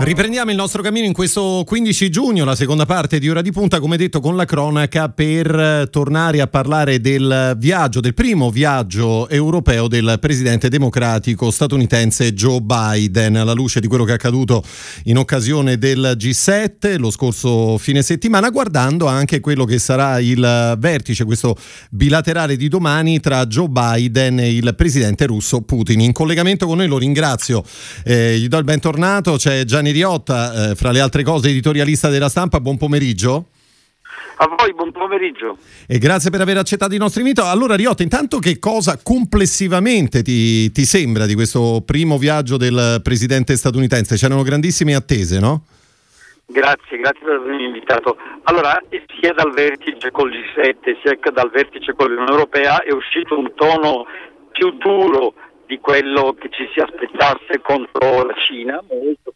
Riprendiamo il nostro cammino in questo 15 giugno, la seconda parte di Ora di Punta, come detto con la cronaca, per tornare a parlare del viaggio, del primo viaggio europeo del presidente democratico statunitense Joe Biden, alla luce di quello che è accaduto in occasione del G7 lo scorso fine settimana, guardando anche quello che sarà il vertice, questo bilaterale di domani tra Joe Biden e il presidente russo Putin. In collegamento con noi lo ringrazio, eh, gli do il bentornato, c'è Gianni Riotta, eh, fra le altre cose editorialista della stampa, buon pomeriggio. A voi buon pomeriggio. E grazie per aver accettato il nostro invito. Allora Riotta, intanto che cosa complessivamente ti, ti sembra di questo primo viaggio del presidente statunitense? C'erano grandissime attese, no? Grazie, grazie per avermi invitato. Allora, sia dal vertice col G7 sia dal vertice con l'Unione Europea è uscito un tono più duro di quello che ci si aspettasse contro la Cina, molto.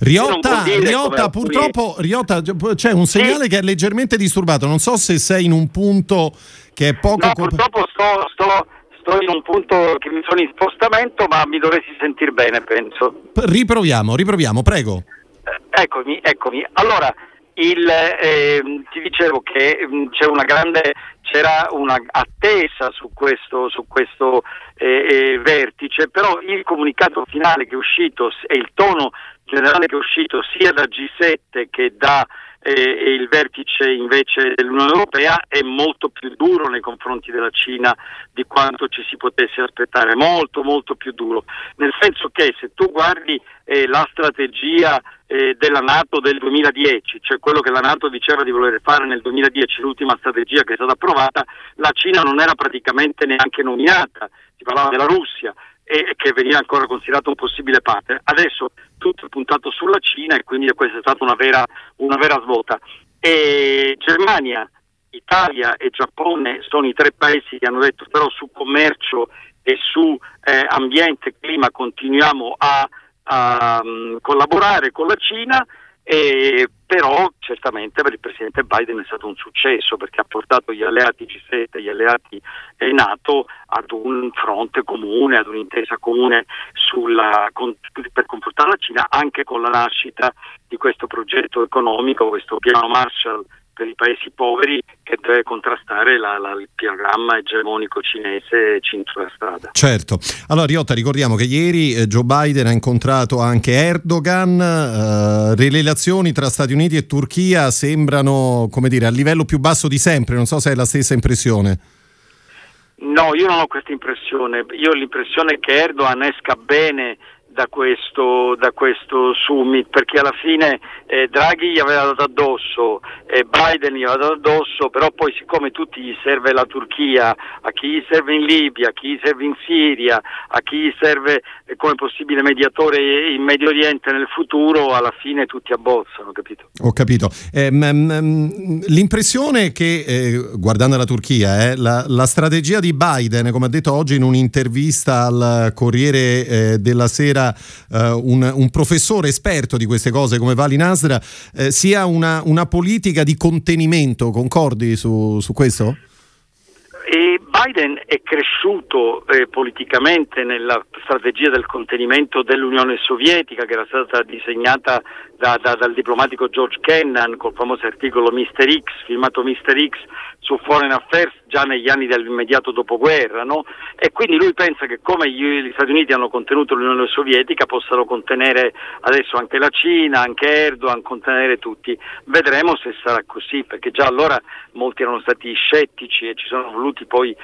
Riotta, Riotta purtroppo Riotta, c'è un segnale sì. che è leggermente disturbato, non so se sei in un punto che è poco... No, purtroppo sto, sto, sto, in un punto che mi sono in spostamento, ma mi dovresti sentire bene, penso. Riproviamo, riproviamo, prego. Eh, eccomi, eccomi. Allora, il, eh, ti dicevo che mh, c'è una grande, c'era un'attesa su questo, su questo eh, eh, vertice, però il comunicato finale che è uscito e il tono generale che è uscito sia da G7 che da eh, il vertice invece dell'Unione Europea è molto più duro nei confronti della Cina di quanto ci si potesse aspettare, molto molto più duro, nel senso che se tu guardi eh, la strategia eh, della Nato del 2010, cioè quello che la Nato diceva di voler fare nel 2010, l'ultima strategia che è stata approvata, la Cina non era praticamente neanche nominata, si parlava della Russia e che veniva ancora considerato un possibile partner. Adesso tutto è puntato sulla Cina e quindi questa è stata una vera, una vera svolta. E Germania, Italia e Giappone sono i tre paesi che hanno detto però su commercio e su eh, ambiente e clima continuiamo a, a um, collaborare con la Cina e però certamente per il presidente Biden è stato un successo perché ha portato gli alleati G7 e gli alleati NATO ad un fronte comune, ad un'intesa comune sulla, con, per confrontare la Cina anche con la nascita di questo progetto economico, questo piano Marshall per i paesi poveri che deve contrastare la, la, il programma egemonico cinese cintura strada. Certo. Allora Riotta, ricordiamo che ieri eh, Joe Biden ha incontrato anche Erdogan, eh, le relazioni tra Stati Uniti e Turchia sembrano, come dire, a livello più basso di sempre, non so se hai la stessa impressione. No, io non ho questa impressione, io ho l'impressione che Erdogan esca bene da questo, da questo summit perché alla fine eh, Draghi gli aveva dato addosso e Biden gli aveva dato addosso però poi siccome tutti gli serve la Turchia a chi gli serve in Libia, a chi gli serve in Siria a chi gli serve eh, come possibile mediatore in Medio Oriente nel futuro alla fine tutti abbozzano capito? Ho capito eh, m- l'impressione che eh, guardando la Turchia eh, la, la, strategia di Biden come ha detto oggi in un'intervista al Corriere eh, della Sera era uh, un, un, professore esperto di queste cose come Vali Nasra, eh, sia una, una, politica di contenimento, concordi su, su questo? Biden è cresciuto eh, politicamente nella strategia del contenimento dell'Unione Sovietica che era stata disegnata da, da, dal diplomatico George Kennan col famoso articolo Mr. X, firmato Mr. X su Foreign Affairs già negli anni dell'immediato dopoguerra, no? e quindi lui pensa che come gli Stati Uniti hanno contenuto l'Unione Sovietica possano contenere adesso anche la Cina, anche Erdogan, contenere tutti. Vedremo se sarà così, perché già allora molti erano stati scettici e ci sono voluti poi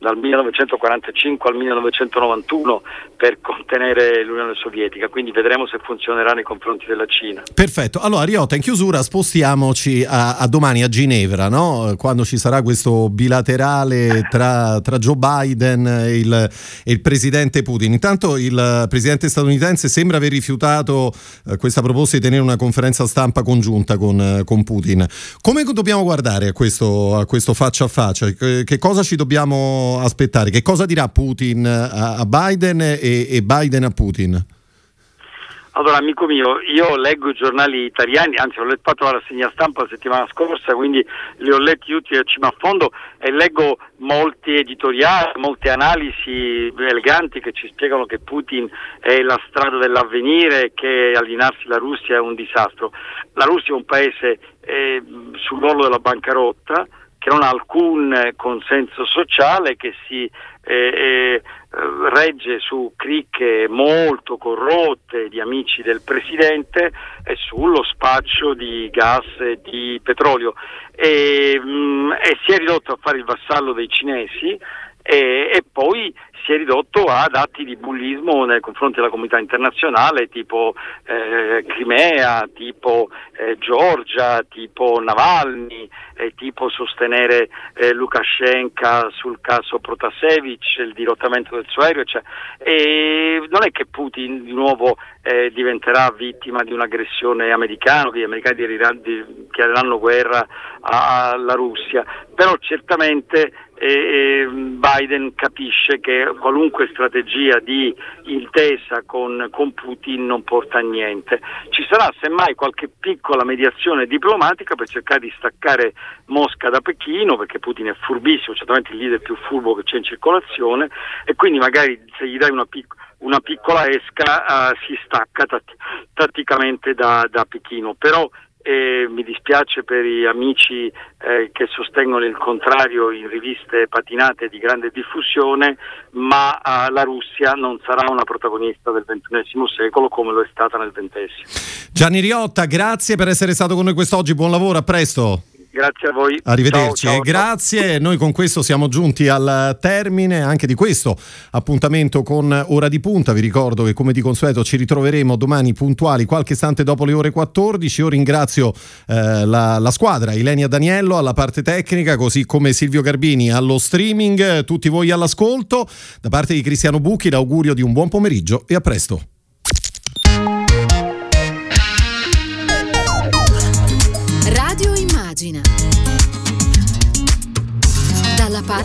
dal 1945 al 1991 per contenere l'Unione Sovietica, quindi vedremo se funzionerà nei confronti della Cina. Perfetto, allora Riota, in chiusura spostiamoci a, a domani a Ginevra, no? quando ci sarà questo bilaterale tra, tra Joe Biden e il, e il, presidente Putin. Intanto il presidente statunitense sembra aver rifiutato eh, questa proposta di tenere una conferenza stampa congiunta con, eh, con Putin. Come dobbiamo guardare a questo, a questo faccia a faccia? Che, che cosa ci dobbiamo aspettare? Che cosa dirà Putin a, Biden e, e Biden a Putin? Allora, amico mio, io leggo i giornali italiani, anzi ho fatto la rassegna stampa la settimana scorsa, quindi li ho letti tutti a cima a fondo e leggo molti editoriali, molte analisi eleganti che ci spiegano che Putin è la strada dell'avvenire che allinearsi la Russia è un disastro. La Russia è un paese eh, sull'orlo della bancarotta, che non ha alcun consenso sociale, che si eh, eh, regge su cricche molto corrotte di amici del Presidente e sullo spaccio di gas e di petrolio. E, mh, mm, e si è ridotto a fare il vassallo dei cinesi e, e poi si è ridotto ad atti di bullismo nei confronti della comunità internazionale tipo eh, Crimea, tipo eh, Georgia, tipo Navalny, eh, tipo sostenere eh, Lukashenko sul caso Protasevich, il dirottamento del suo aereo. Cioè, e non è che Putin di nuovo eh, diventerà vittima di un'aggressione americana, che gli americani dichiareranno guerra alla Russia, però certamente e Biden capisce che qualunque strategia di intesa con, con, Putin non porta a niente. Ci sarà semmai qualche piccola mediazione diplomatica per cercare di staccare Mosca da Pechino, perché Putin è furbissimo, certamente il leader più furbo che c'è in circolazione, e quindi magari se gli dai una, pic- una piccola esca uh, si stacca tat- tatticamente da, da Pechino. Però e mi dispiace per gli amici eh, che sostengono il contrario in riviste patinate di grande diffusione, ma eh, la Russia non sarà una protagonista del XXI secolo come lo è stata nel XX. Gianni Riotta, grazie per essere stato con noi quest'oggi, buon lavoro, a presto. Grazie a voi. Arrivederci ciao, ciao, grazie. Noi con questo siamo giunti al termine anche di questo appuntamento con Ora di Punta. Vi ricordo che come di consueto ci ritroveremo domani puntuali qualche istante dopo le ore 14. Io ringrazio eh, la, la, squadra, Ilenia Daniello alla parte tecnica, così come Silvio Garbini allo streaming, tutti voi all'ascolto. Da parte di Cristiano Bucchi l'augurio di un buon pomeriggio e a presto.